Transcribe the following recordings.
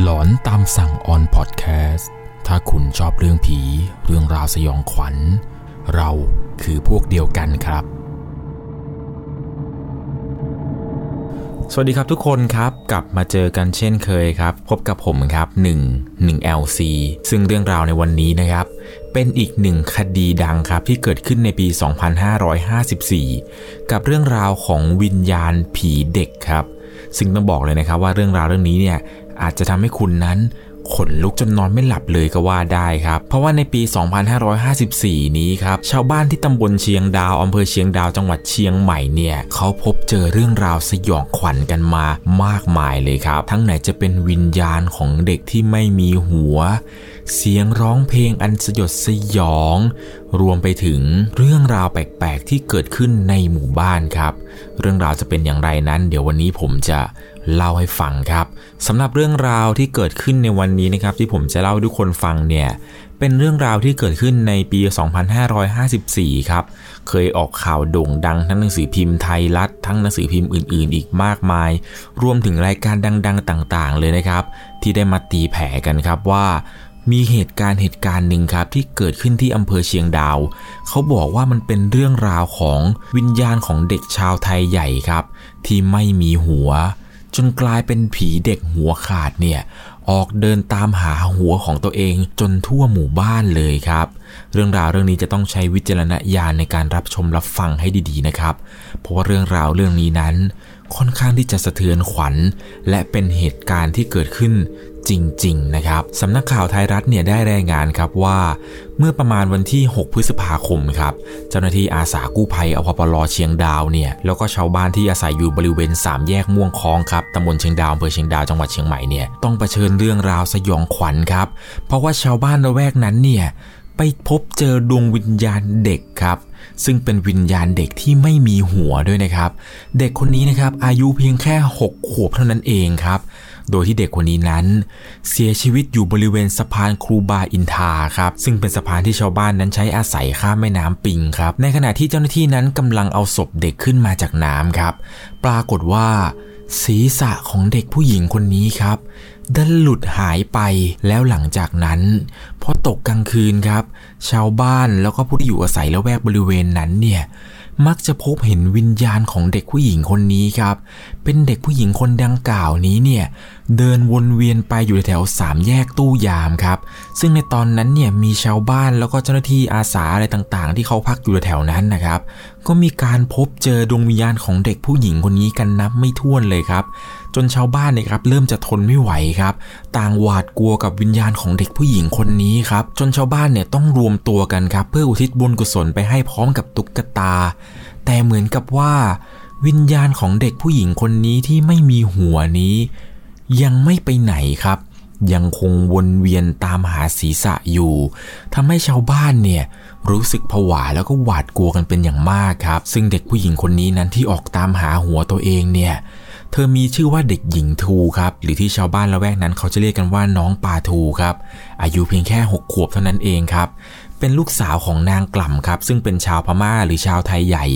หลอนตามสั่งออนพอดแคสต์ ถ้าคุณชอบเรื่องผี เรื่องราวสยองขวัญ เราคือพวกเดียวกันครับ สวัสดีครับทุกคนครับ กลับมาเจอกันเช่นเคยครับ พบกับผมครับ 1 1 LC ซึ่งเรื่องราวในวันนี้นะครับ เป็นอีกหนึ่งคดีดังครับที่เกิดขึ้นในปี 2554 กับเรื่องราวของวิญญาณผีเด็กครับ ซึ่งต้องบอกเลยนะครับว่าเรื่องราวเรื่องนี้เนี่ยอาจจะทำให้คุณนั้นขนลุกจนนอนไม่หลับเลยก็ว่าได้ครับ เพราะว่าในปี 2554 นี้ครับ ชาวบ้านที่ตำบลเชียงดาวอำเภอเชียงดาวจังหวัดเชียงใหม่เนี่ยเขาพบเจอเรื่องราวสยองขวัญกันมามากมายเลยครับ ทั้งไหนจะเป็นวิญญาณของเด็กที่ไม่มีหัว เสียงร้องเพลงอันสยดสยอง รวมไปถึงเรื่องราวแปลกๆที่เกิดขึ้นในหมู่บ้านครับ เรื่องราวจะเป็นอย่างไรนั้น เดี๋ยววันนี้ผมจะเล่าให้ฟังครับสำหรับเรื่องราวที่เกิดขึ้นในวันนี้นะครับที่ผมจะเล่าให้ทุกคนฟังเนี่ยเป็นเรื่องราวที่เกิดขึ้นในปี 2554 ครับ เคยออกข่าวโด่งดังทั้งหนังสือพิมพ์ไทยรัฐ ทั้งหนังสือพิมพ์อื่น ๆ อีกมากมาย รวมถึงรายการดัง ๆ ต่าง ๆ เลยนะครับ ที่ได้มาตีแผ่กันครับว่า มีเหตุการณ์เหตุการณ์หนึ่งครับที่เกิดขึ้นที่อำเภอเชียงดาว เขาบอกว่ามันเป็นเรื่องราวของวิญญาณของเด็กชาวไทยใหญ่ครับ ที่ไม่มีหัว จนกลายเป็นผีเด็กหัวขาดเนี่ยออกเดินตามหาหัวของตัวเองจนทั่วหมู่บ้านเลยครับ เรื่องราวเรื่องนี้จะต้องใช้วิจารณญาณในการรับชมรับฟังให้ดีๆนะครับ เพราะว่าเรื่องราวเรื่องนี้นั้น ค่อนข้างที่จะสะเทือนขวัญ และเป็นเหตุการณ์ที่เกิดขึ้น จริง ๆ นะครับสำนักข่าวไทยรัฐเนี่ยได้รายงานครับว่า เมื่อประมาณวันที่ 6 พฤษภาคมครับเจ้าหน้าที่อาสากู้ภัยอพปลเชียงดาวเนี่ยแล้วก็ชาวบ้านที่อาศัยอยู่บริเวณ 3 แยกม่วงคองครับตำบลเชียงดาวอำเภอเชียงดาวจังหวัดเชียงใหม่เนี่ยต้องเผชิญเรื่องราวสยองขวัญครับ เพราะว่าชาวบ้านระแวกนั้นเนี่ยไปพบเจอดวงวิญญาณเด็กครับ ซึ่งเป็นวิญญาณเด็กที่ไม่มีหัวด้วยนะครับ เด็กคนนี้นะครับอายุเพียงแค่ 6 ขวบเท่านั้นเองครับ โดยที่เด็กคนนี้นั้น เสียชีวิตอยู่บริเวณสะพานครูบาอินทาครับซึ่งเป็นสะพานที่ชาวบ้านนั้นใช้อาศัยข้ามแม่น้ำปิงครับในขณะที่เจ้าหน้าที่นั้นกำลังเอาศพเด็กขึ้นมาจากน้ำครับ ปรากฏว่า ศีรษะของเด็กผู้หญิงคนนี้ครับดันหลุดหายไปแล้วหลังจากนั้นพอตกกลางคืนครับ ชาวบ้านแล้วก็ผู้ที่อยู่อาศัยและแวกบริเวณนั้นเนี่ย มักจะพบเห็นวิญญาณของเด็กผู้หญิงคนนี้ครับ เป็นเด็กผู้หญิงคนดังกล่าวนี้เนี่ย เดินวนเวียนไปอยู่แถวสามแยกตู้ยามครับ ซึ่งในตอนนั้นเนี่ยมีชาวบ้านแล้วก็เจ้าหน้าที่อาสาอะไรต่างๆ ที่เขาพักอยู่แถวนั้นนะครับ ก็มีการพบเจอดวงวิญญาณของเด็กผู้หญิงคนนี้กันนับไม่ถ้วนเลยครับ จนชาวบ้านเนี่ยครับเริ่มจะทนไม่ไหวครับ ต่างหวาดกลัวกับวิญญาณของเด็กผู้หญิงคนนี้ครับ จนชาวบ้านเนี่ยต้องรวมตัวกันครับ เพื่ออุทิศบุญกุศลไปให้พร้อมกับตุ๊กตา แต่เหมือนกับว่าวิญญาณของเด็กผู้หญิงคนนี้ที่ไม่มีหัวนี้ ยังไม่ไปไหนครับ ยังคงวนเวียนตามหาศีรษะอยู่ทำให้ชาวบ้านเนี่ยรู้สึกผวาแล้วก็หวาดกลัวกันเป็นอย่างมากครับ ซึ่งเด็กผู้หญิงคนนี้นั้นที่ออกตามหาหัวตัวเองเนี่ยเธอมีชื่อว่าเด็กหญิงทูครับ หรือที่ชาวบ้านละแวกนั้นเขาจะเรียกกันว่าน้องปาทูครับ อายุเพียงแค่ 6 ขวบเท่านั้นเองครับ เป็นลูกสาวของนางกล่ำครับ ซึ่งเป็นชาวพม่าหรือชาวไทยใหญ่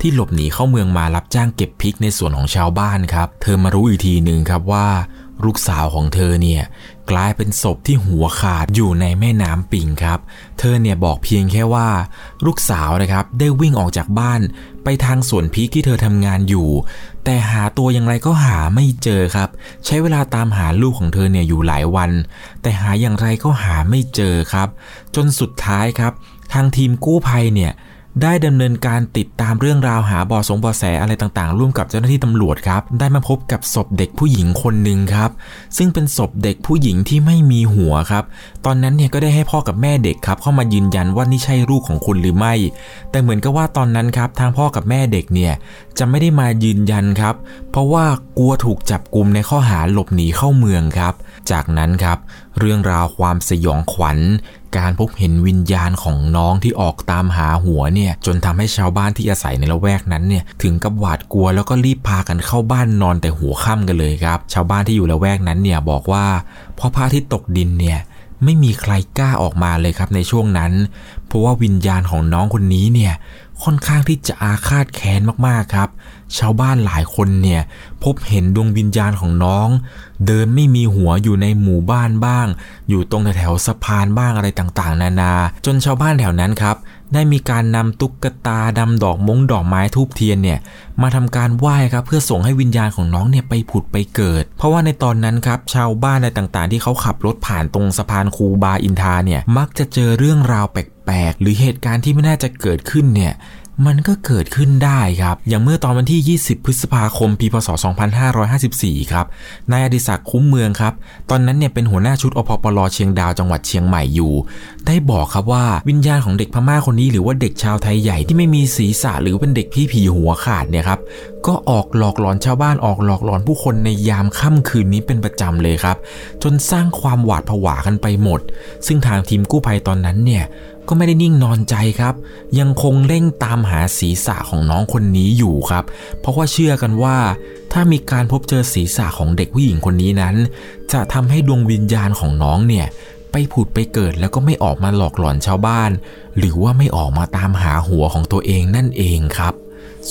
ที่หลบหนีเข้าเมืองมารับจ้างเก็บพริกในส่วนของชาวบ้านครับ เธอมารู้อีกทีหนึ่งครับว่า ลูกสาวของเธอเนี่ยกลายเป็นศพที่หัวขาดอยู่ในแม่น้ำปิงครับ เธอเนี่ยบอกเพียงแค่ว่า ลูกสาวนะครับได้วิ่งออกจากบ้าน ไปทางสวนพริกที่เธอทำงานอยู่ แต่หาตัวอย่างไรก็หาไม่เจอครับ ใช้เวลาตามหาลูกของเธอเนี่ยอยู่หลายวัน แต่หาอย่างไรก็หาไม่เจอครับ จนสุดท้ายครับ ทางทีมกู้ภัยเนี่ย ได้ดำเนินการติดตามเรื่องราวหาบอสงบอแสอะไรต่างๆ ร่วมกับเจ้าหน้าที่ตำรวจครับ ได้มาพบกับศพเด็กผู้หญิงคนหนึ่งครับ ซึ่งเป็นศพเด็กผู้หญิงที่ไม่มีหัวครับ ตอนนั้นเนี่ยก็ได้ให้พ่อกับแม่เด็กครับ เข้ามายืนยันว่านี่ใช่ลูกของคุณหรือไม่ แต่เหมือนกับว่าตอนนั้นครับ ทางพ่อกับแม่เด็กเนี่ยจะไม่ได้มายืนยันครับ เพราะว่ากลัวถูกจับกลุมในข้อหาหลบหนีเข้าเมืองครับ จากนั้นครับ เรื่องราวความสยองขวัญ การพบเห็นวิญญาณของน้องที่ออกตามหาหัวเนี่ยจนทำให้ชาวบ้านที่อาศัยในละแวกนั้นเนี่ยถึงกับหวาดกลัวแล้วก็รีบพากันเข้าบ้านนอนแต่หัวค่ำกันเลยครับ ชาวบ้านที่อยู่ละแวกนั้นเนี่ยบอกว่าพอพระอาทิตย์ตกดินเนี่ยไม่มีใครกล้าออกมาเลยครับในช่วงนั้น เพราะว่าวิญญาณของน้องคนนี้เนี่ย ค่อนข้างที่จะอาฆาตแค้นมากๆครับ ชาวบ้านหลายคนเนี่ยพบเห็นดวงวิญญาณของน้อง เดินไม่มีหัวอยู่ในหมู่บ้านบ้าง อยู่ตรงแถวสะพานบ้างอะไรต่างๆ นานา จนชาวบ้านแถวนั้นครับ ได้มีการนำตุ๊กตาดำดอกมงดอกไม้ทูบเทียนเนี่ยมาทำการไหว้ครับเพื่อส่งให้วิญญาณของน้องเนี่ยไปผุดไปเกิด เพราะว่าในตอนนั้นครับชาวบ้านอะไรต่างๆ ที่เขาขับรถผ่านตรงสะพานคูบาอินทาเนี่ยมักจะเจอเรื่องราวแปลกๆหรือเหตุการณ์ที่ไม่น่าจะเกิดขึ้นเนี่ย มันก็เกิดขึ้นได้ครับ อย่างเมื่อตอนวันที่ 20 พฤษภาคม ปี พศ 2554 ครับ นายอดิศักดิ์คุ้มเมืองครับ ตอนนั้นเนี่ยเป็นหัวหน้าชุดอพปลเชียงดาวจังหวัดเชียงใหม่อยู่ ได้บอกครับว่าวิญญาณของเด็กพม่าคนนี้หรือว่าเด็กชาวไทยใหญ่ที่ไม่มีศีรษะหรือเป็นเด็กพี่ผีหัวขาดเนี่ยครับ ก็ออกหลอกหลอนชาวบ้านออกหลอกหลอนผู้คนในยามค่ำคืนนี้เป็นประจำเลยครับ จนสร้างความหวาดผวากันไปหมด ซึ่งทางทีมกู้ภัยตอนนั้นเนี่ย ก็ไม่ได้นิ่งนอนใจครับ ยังคงเร่งตามหาศีรษะของน้องคนนี้อยู่ครับ เพราะว่าเชื่อกันว่า ถ้ามีการพบเจอศีรษะของเด็กผู้หญิงคนนี้นั้น จะทำให้ดวงวิญญาณของน้องเนี่ยไปผุดไปเกิดแล้วก็ไม่ออกมาหลอกหลอนชาวบ้าน หรือว่าไม่ออกมาตามหาหัวของตัวเองนั่นเองครับ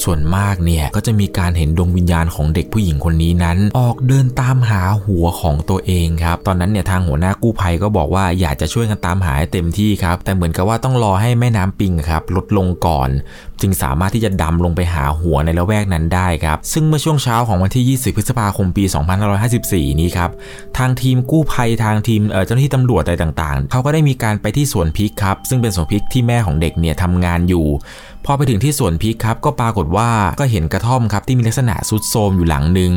ส่วนมากเนี่ยก็จะมีการเห็นดวงวิญญาณของเด็กผู้หญิงคนนี้นั้น ออกเดินตามหาหัวของตัวเองครับ ตอนนั้นเนี่ยทางหัวหน้ากู้ภัยก็บอกว่าอยากจะช่วยกันตามหาให้เต็มที่ครับ แต่เหมือนกับว่าต้องรอให้แม่น้ำปิงครับลดลงก่อน จึงสามารถที่จะดำลงไปหาหัวในละแวกนั้นได้ครับ ซึ่งเมื่อช่วงเช้าของวันที่ 20 พฤษภาคมปี 2554 นี้ครับ ทางทีมกู้ภัยทางทีมเจ้าหน้าที่ตำรวจอะไรต่างๆ เขาก็ได้มีการไปที่สวนพริกครับ ซึ่งเป็นสวนพริกที่แม่ของเด็กเนี่ยทำงานอยู่ พอไปถึงที่สวนพริกครับ ก็ปรากฏว่าก็เห็นกระท่อมครับที่มีลักษณะสุดโทมอยู่หลังหนึ่ง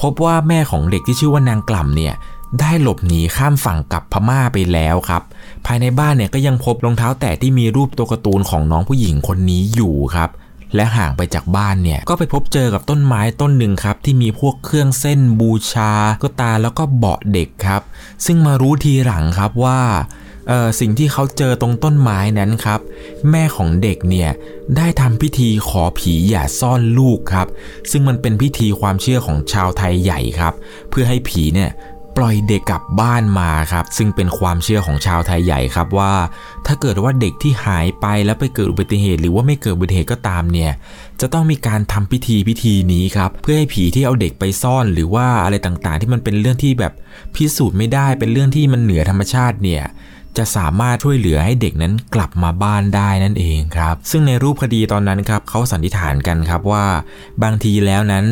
พบว่าแม่ของเด็กที่ชื่อว่านางกล่ำเนี่ยได้หลบหนีข้ามฝั่งกลับพม่าไปแล้วครับ ภายในบ้านเนี่ยก็ยังพบรองเท้าแตะที่มีรูปตัวการ์ตูนของน้องผู้หญิงคนนี้อยู่ครับและห่างไปจากบ้านเนี่ยก็ไปพบเจอกับต้นไม้ต้นหนึ่งครับ ที่มีพวกเครื่องเส้นบูชา ก็ตาแล้วก็เบาะเด็กครับ ซึ่งมารู้ทีหลังครับว่าสิ่งที่เขาเจอตรงต้นไม้นั้นครับ แม่ของเด็กเนี่ยได้ทำพิธีขอผีอย่าซ่อนลูกครับ ซึ่งมันเป็นพิธีความเชื่อของชาวไทยใหญ่ครับ เพื่อให้ผีเนี่ย ปล่อยเด็กกลับบ้านมาครับ ซึ่งเป็นความเชื่อของชาวไทยใหญ่ครับว่า ถ้าเกิดว่าเด็กที่หายไปแล้วไปเกิดอุบัติเหตุ หรือว่าไม่เกิดอุบัติเหตุก็ตามเนี่ยจะต้องมีการทำพิธีพิธีนี้ครับเพื่อให้ผีที่เอาเด็กไปซ่อนหรือว่าอะไรต่างๆ ที่มันเป็นเรื่องที่แบบพิสูจน์ไม่ได้เป็นเรื่องที่มันเหนือธรรมชาติเนี่ยจะสามารถช่วยเหลือให้เด็กนั้นกลับมาบ้านได้นั่นเองครับ ซึ่งในรูปคดีตอนนั้นครับเขาสันนิษฐานกันครับว่า บางทีแล้วนั้น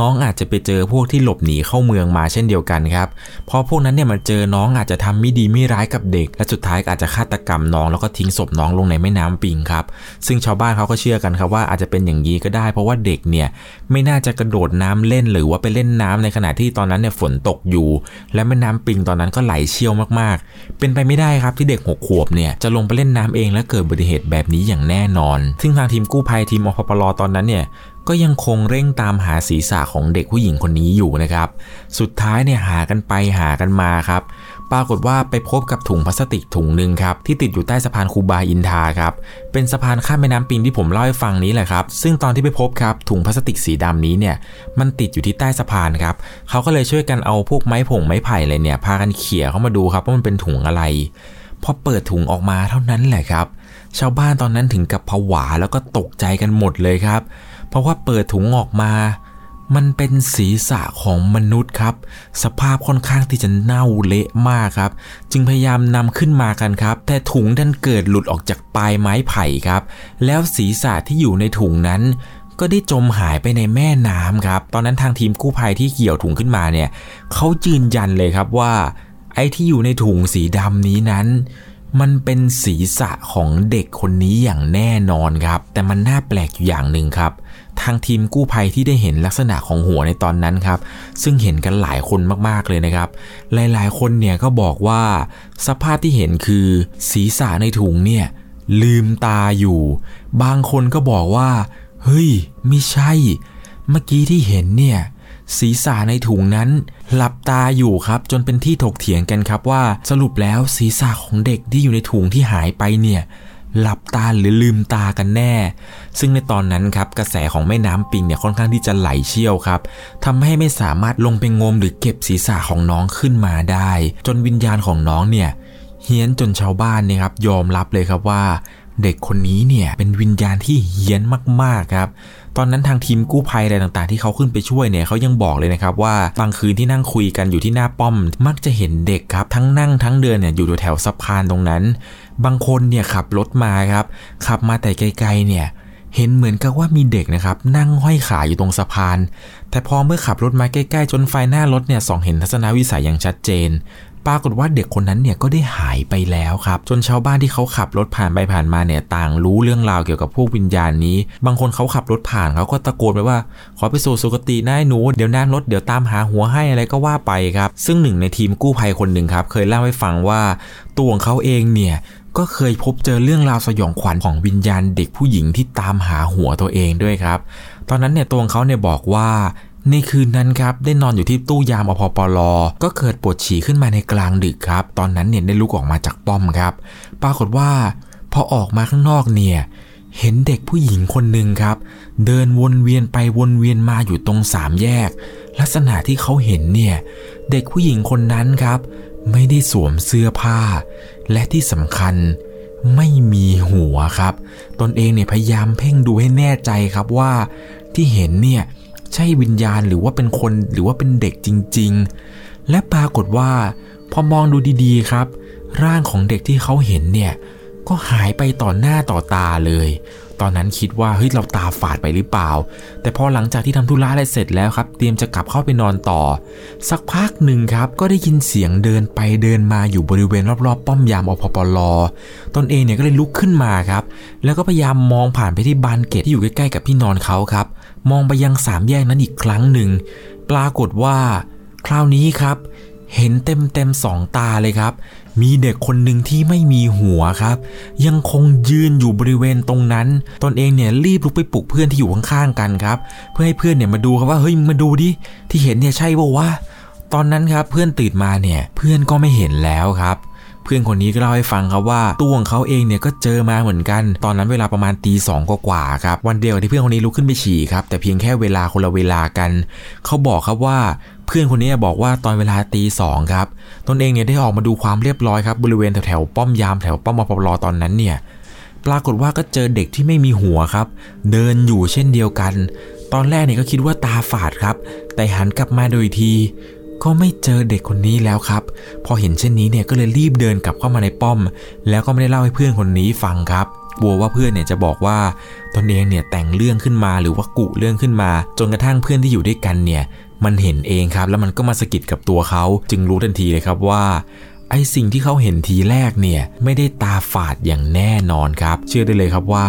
น้องอาจจะไปเจอพวกที่หลบหนีเข้าเมืองมาเช่นเดียวกันครับเพราะพวกนั้นเนี่ยมันเจอน้องอาจจะทำไม่ดีไม่ร้ายกับเด็ก และสุดท้ายอาจจะฆาตกรรมน้องแล้วก็ทิ้งศพน้องลงในแม่น้ำปิงครับ ซึ่งชาวบ้านเขาก็เชื่อกันครับว่าอาจจะเป็นอย่างนี้ก็ได้ เพราะว่าเด็กเนี่ยไม่น่าจะกระโดดน้ำเล่นหรือว่าไปเล่นน้ำในขณะที่ตอนนั้นเนี่ยฝนตกอยู่ และแม่น้ำปิงตอนนั้นก็ไหลเชี่ยวมากๆ เป็นไปไม่ได้ครับที่เด็กหกขวบเนี่ยจะลงไปเล่นน้ำเองและเกิดอุบัติเหตุแบบนี้อย่างแน่นอน ซึ่งทางทีมกู้ภัยทีมอพปลตอนนั้นเนี่ย ก็ยังคงเร่งตามหาศีรษะของเด็กผู้หญิงคนนี้อยู่นะครับ สุดท้ายเนี่ยหากันไปหากันมาครับ ปรากฏว่าไปพบกับถุงพลาสติกถุงหนึ่งครับ ที่ติดอยู่ใต้สะพานคูบาอินทาครับ เป็นสะพานข้ามแม่น้ำปิงที่ผมเล่าให้ฟังนี้แหละครับ ซึ่งตอนที่ไปพบครับถุงพลาสติกสีดำนี้เนี่ยมันติดอยู่ที่ใต้สะพานครับเขาก็เลยช่วยกันเอาพวกไม้ผงไม้ไผ่เลยเนี่ยพากันเขี่ยเข้ามาดูครับว่ามันเป็นถุงอะไรพอเปิดถุงออกมาเท่านั้นแหละครับ ชาวบ้านตอนนั้นถึงกับผวาแล้วก็ตกใจกันหมดเลยครับ เพราะว่าเปิดถุงออกมา มันเป็นศีรษะของมนุษย์ครับ สภาพค่อนข้างที่จะเน่าเละมากครับ จึงพยายามนำขึ้นมากันครับ แต่ถุงดันเกิดหลุดออกจากปลายไม้ไผ่ครับ แล้วศีรษะที่อยู่ในถุงนั้นก็ได้จมหายไปในแม่น้ำครับ ตอนนั้นทางทีมกู้ภัยที่เกี่ยวถุงขึ้นมาเนี่ยเขายืนยันเลยครับว่า ไอ้ที่อยู่ในถุงสีดำนี้นั้น มันเป็นศีรษะของเด็กคนนี้อย่างแน่นอนครับ แต่มันน่าแปลกอยู่อย่างหนึ่งครับ ทางทีมกู้ภัยที่ได้เห็นลักษณะของหัวในตอนนั้นครับ ซึ่งเห็นกันหลายคนมากๆเลยนะครับ หลายๆ คนเนี่ยก็บอกว่า สภาพที่เห็นคือศีรษะในถุงเนี่ยลืมตาอยู่ บางคนก็บอกว่า เฮ้ย ไม่ใช่ เมื่อกี้ที่เห็นเนี่ย ศีรษะในถุงนั้น หลับตาอยู่ครับ จนเป็นที่ถกเถียงกันครับว่า สรุปแล้วศีรษะของเด็กที่อยู่ในถุงที่หายไปเนี่ยหลับตาหรือลืมตากันแน่ ซึ่งในตอนนั้นครับกระแสของแม่น้ำปิงเนี่ยค่อนข้างที่จะไหลเชี่ยวครับทำให้ไม่สามารถลงไปงมหรือเก็บศีรษะของน้องขึ้นมาได้ จนวิญญาณของน้องเนี่ยเฮี้ยนจนชาวบ้านเนี่ยครับยอมรับเลยครับว่า เด็กคนนี้เนี่ยเป็นวิญญาณที่เฮี้ยนมากๆครับ ตอนนั้นทางทีมกู้ภัยอะไรต่างๆ ที่เขาขึ้นไปช่วยเนี่ยเขายังบอกเลยนะครับว่าบางคืนที่นั่งคุยกันอยู่ที่หน้าป้อม มักจะเห็นเด็กครับ ทั้งนั่งทั้งเดินเนี่ยอยู่แถวสะพานตรงนั้น บางคนเนี่ยขับรถมาครับขับมาแต่ไกลๆเนี่ยเห็นเหมือนกับว่ามีเด็กนะครับ นั่งห้อยขาอยู่ตรงสะพาน แต่พอเมื่อขับรถมาใกล้ๆ จนไฟหน้ารถเนี่ยส่องเห็นทัศนวิสัยอย่างชัดเจน ปรากฏว่าเด็กคนนั้นเนี่ยก็ได้หายไปแล้วครับ จนชาวบ้านที่เขาขับรถผ่านไปผ่านมาเนี่ยต่างรู้เรื่องราวเกี่ยวกับพวกวิญญาณนี้ บางคนเขาขับรถผ่านเขาก็ตะโกนไปว่า ขอไปสู่สุคตินายหนู เดี๋ยวนั่งรถเดี๋ยวตามหาหัวให้อะไรก็ว่าไปครับ ซึ่งหนึ่งในทีมกู้ภัยคนหนึ่งครับเคยเล่าให้ฟังว่าตัวของเขาเองเนี่ยก็เคยพบเจอเรื่องราวสยองขวัญของวิญญาณเด็กผู้หญิงที่ตามหาหัวตัวเองด้วยครับ ตอนนั้นเนี่ยตัวของเขาเนี่ยบอกว่า ในคืนนั้นครับได้นอนอยู่ที่ตู้ยามอพปลก็เกิดปวดฉี่ขึ้นมาในกลางดึกครับ ตอนนั้นเนี่ยได้ลุกออกมาจากป้อมครับ ปรากฏว่าพอออกมาข้างนอกเนี่ยเห็นเด็กผู้หญิงคนหนึ่งครับ เดินวนเวียนไปวนเวียนมาอยู่ตรงสามแยก ลักษณะที่เขาเห็นเนี่ยเด็กผู้หญิงคนนั้นครับ ไม่ได้สวมเสื้อผ้า และที่สำคัญไม่มีหัวครับ ตนเองเนี่ยพยายามเพ่งดูให้แน่ใจครับว่าที่เห็นเนี่ย ใช่วิญญาณหรือว่าเป็นคนหรือว่าเป็นเด็กจริง ๆ และปรากฏว่า พอมองดูดีๆครับ ร่างของเด็กที่เขาเห็นเนี่ยก็หายไปต่อหน้าต่อตาเลย ตอนนั้นคิดว่าเฮ้ยเราตาฝาดไปหรือเปล่า แต่พอหลังจากที่ทำธุระอะไรเสร็จแล้วครับ เตรียมจะกลับเข้าไปนอนต่อ สักพักหนึ่งครับ ก็ได้ยินเสียงเดินไปเดินมาอยู่บริเวณรอบๆ ป้อมยามอพปลตนเองเนี่ยก็เลยลุกขึ้นมาครับ แล้วก็พยายามมองผ่านไปที่บานเกตที่อยู่ใกล้ๆกับที่นอนเขาครับ มองไปยังสามแยกนั้นอีกครั้งหนึ่ง ปรากฏว่า คราวนี้ครับ เห็นเต็มเต็มสองตาเลยครับ มีเด็กคนหนึ่งที่ไม่มีหัวครับ ยังคงยืนอยู่บริเวณตรงนั้น ตนเองเนี่ยรีบลุกไปปลุกเพื่อนที่อยู่ข้างๆกันครับ เพื่อให้เพื่อนเนี่ยมาดูครับว่าเฮ้ยมาดูดิที่เห็นเนี่ยใช่ป่าวะตอนนั้นครับเพื่อนตื่นมาเนี่ยเพื่อนก็ไม่เห็นแล้วครับ เพื่อนคนนี้ก็เล่าให้ฟังครับว่าตัวของเขาเองเนี่ยก็เจอมาเหมือนกัน ตอนนั้นเวลาประมาณตีสองกว่าครับวันเดียวที่เพื่อนคนนี้ลุกขึ้นไปฉี่ครับแต่เพียงแค่เวลาคนละเวลากัน เขาบอกครับว่าเพื่อนคนนี้บอกว่าตอนเวลาตีสองครับตนเองเนี่ยได้ออกมาดูความเรียบร้อยครับบริเวณแถวๆป้อมยามแถวป้อมอปลตอนนั้นเนี่ยปรากฏว่าก็เจอเด็กที่ไม่มีหัวครับ เดินอยู่เช่นเดียวกัน ตอนแรกเนี่ยก็คิดว่าตาฝาดครับ แต่หันกลับมาโดยที ก็ไม่เจอเด็กคนนี้แล้วครับ พอเห็นเช่นนี้เนี่ยก็เลยรีบเดินกลับเข้ามาในป้อม แล้วก็ไม่ได้เล่าให้เพื่อนคนนี้ฟังครับกลัวว่าเพื่อนเนี่ยจะบอกว่าตนเองเนี่ยแต่งเรื่องขึ้นมาหรือว่ากุเรื่องขึ้นมา จนกระทั่งเพื่อนที่อยู่ด้วยกันเนี่ยมันเห็นเองครับ แล้วมันก็มาสะกิดกับตัวเขาจึงรู้ทันทีเลยครับว่าไอสิ่งที่เขาเห็นทีแรกเนี่ยไม่ได้ตาฝาดอย่างแน่นอนครับ เชื่อได้เลยครับว่า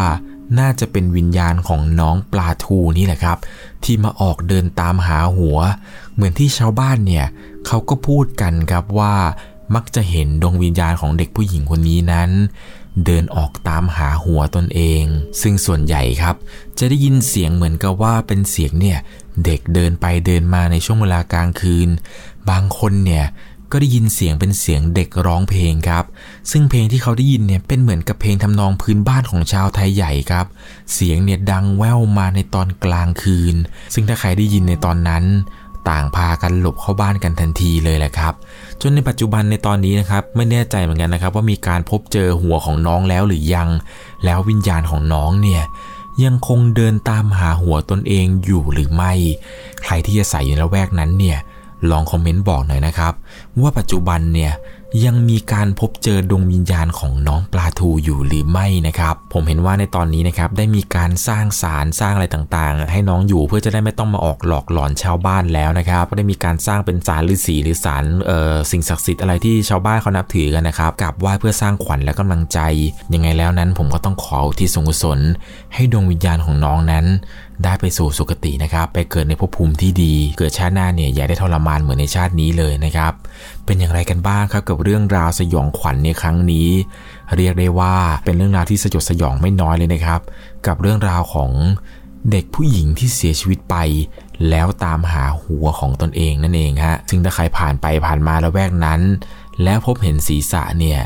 น่าจะเป็นวิญญาณของน้องปลาทูนี่แหละครับ ที่มาออกเดินตามหาหัว เหมือนที่ชาวบ้านเนี่ยเขาก็พูดกันครับว่ามักจะเห็นดวงวิญญาณของเด็กผู้หญิงคนนี้นั้น เดินออกตามหาหัวตนเอง ซึ่งส่วนใหญ่ครับ จะได้ยินเสียงเหมือนกับว่าเป็นเสียงเนี่ยเด็กเดินไปเดินมาในช่วงเวลากลางคืน บางคนเนี่ยก็ได้ยินเสียงเป็นเสียงเด็กร้องเพลงครับ ซึ่งเพลงที่เขาได้ยินเนี่ยเป็นเหมือนกับเพลงทำนองพื้นบ้านของชาวไทยใหญ่ครับ เสียงเนี่ยดังแว่วมาในตอนกลางคืน ซึ่งถ้าใครได้ยินในตอนนั้น ต่างพากันหลบเข้าบ้านกันทันทีเลยแหละครับ จนในปัจจุบันในตอนนี้นะครับไม่แน่ใจเหมือนกันนะครับ ว่ามีการพบเจอหัวของน้องแล้วหรือยัง แล้ววิญญาณของน้องเนี่ยยังคงเดินตามหาหัวตนเองอยู่หรือไม่ ใครที่จะใส่อยู่ละแวกนั้นเนี่ยลองคอมเมนต์บอกหน่อยนะครับ ว่าปัจจุบันเนี่ย ยังมีการพบเจอดวงวิญญาณของน้องปลาทูอยู่หรือไม่นะครับ ผมเห็นว่าในตอนนี้นะครับได้มีการสร้างสารสร้างอะไรต่างๆ ให้น้องอยู่เพื่อจะได้ไม่ต้องมาออกหลอกหลอนชาวบ้านแล้วนะครับก็ได้มีการสร้างเป็นสารฤาษีหรือสารสิ่งศักดิ์สิทธิ์อะไรที่ชาวบ้านเขานับถือกันนะครับกราบไหว้เพื่อสร้างขวัญและกำลังใจ ยังไงแล้วนั้นผมก็ต้องขอที่สงกุศลให้ดวงวิญญาณของน้องนั้นได้ไปสู่สุคตินะครับ ไปเกิดในภพภูมิที่ดี เกิดชาติหน้าเนี่ยอย่าได้ทรมานเหมือนในชาตินี้เลยนะครับ เป็นอย่างไรกันบ้างครับกับเรื่องราวสยองขวัญในครั้งนี้ เรียกได้ว่าเป็นเรื่องราวที่สยดสยองไม่น้อยเลยนะครับ กับเรื่องราวของเด็กผู้หญิงที่เสียชีวิตไป แล้วตามหาหัวของตนเองนั่นเองฮะซึ่งถ้าใครผ่านไปผ่านมาละแวกนั้น แล้วพบเห็นศีรษะเนี่ย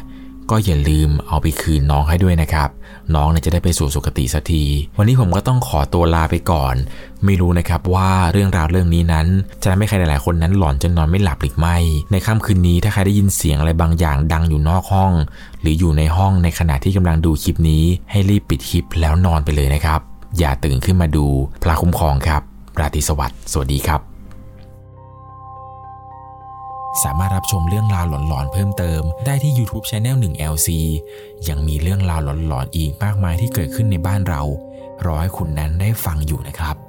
ก็อย่าลืมเอาไปคืนน้องให้ด้วยนะครับ น้องเนี่ยจะได้ไปสู่สุคติสักที วันนี้ผมก็ต้องขอตัวลาไปก่อน ไม่รู้นะครับว่าเรื่องราวเรื่องนี้นั้น จะทำให้ใครหลายๆคนนั้นหลอนจนนอนไม่หลับหรือไม่ ในค่ำคืนนี้ถ้าใครได้ยินเสียงอะไรบางอย่างดังอยู่นอกห้อง หรืออยู่ในห้องในขณะที่กำลังดูคลิปนี้ ให้รีบปิดคลิปแล้วนอนไปเลยนะครับ อย่าตื่นขึ้นมาดูพระคุ้มครองครับราตรีสวัสดิ์สวัสดีครับ สามารถรับชมเรื่องราวหลอนๆเพิ่มเติม ได้ที่ YouTube Channel 1 LC ยังมีเรื่องราวหลอนๆอีกมากมายที่เกิดขึ้นในบ้านเรา รอให้คุณนั้นได้ฟังอยู่นะครับ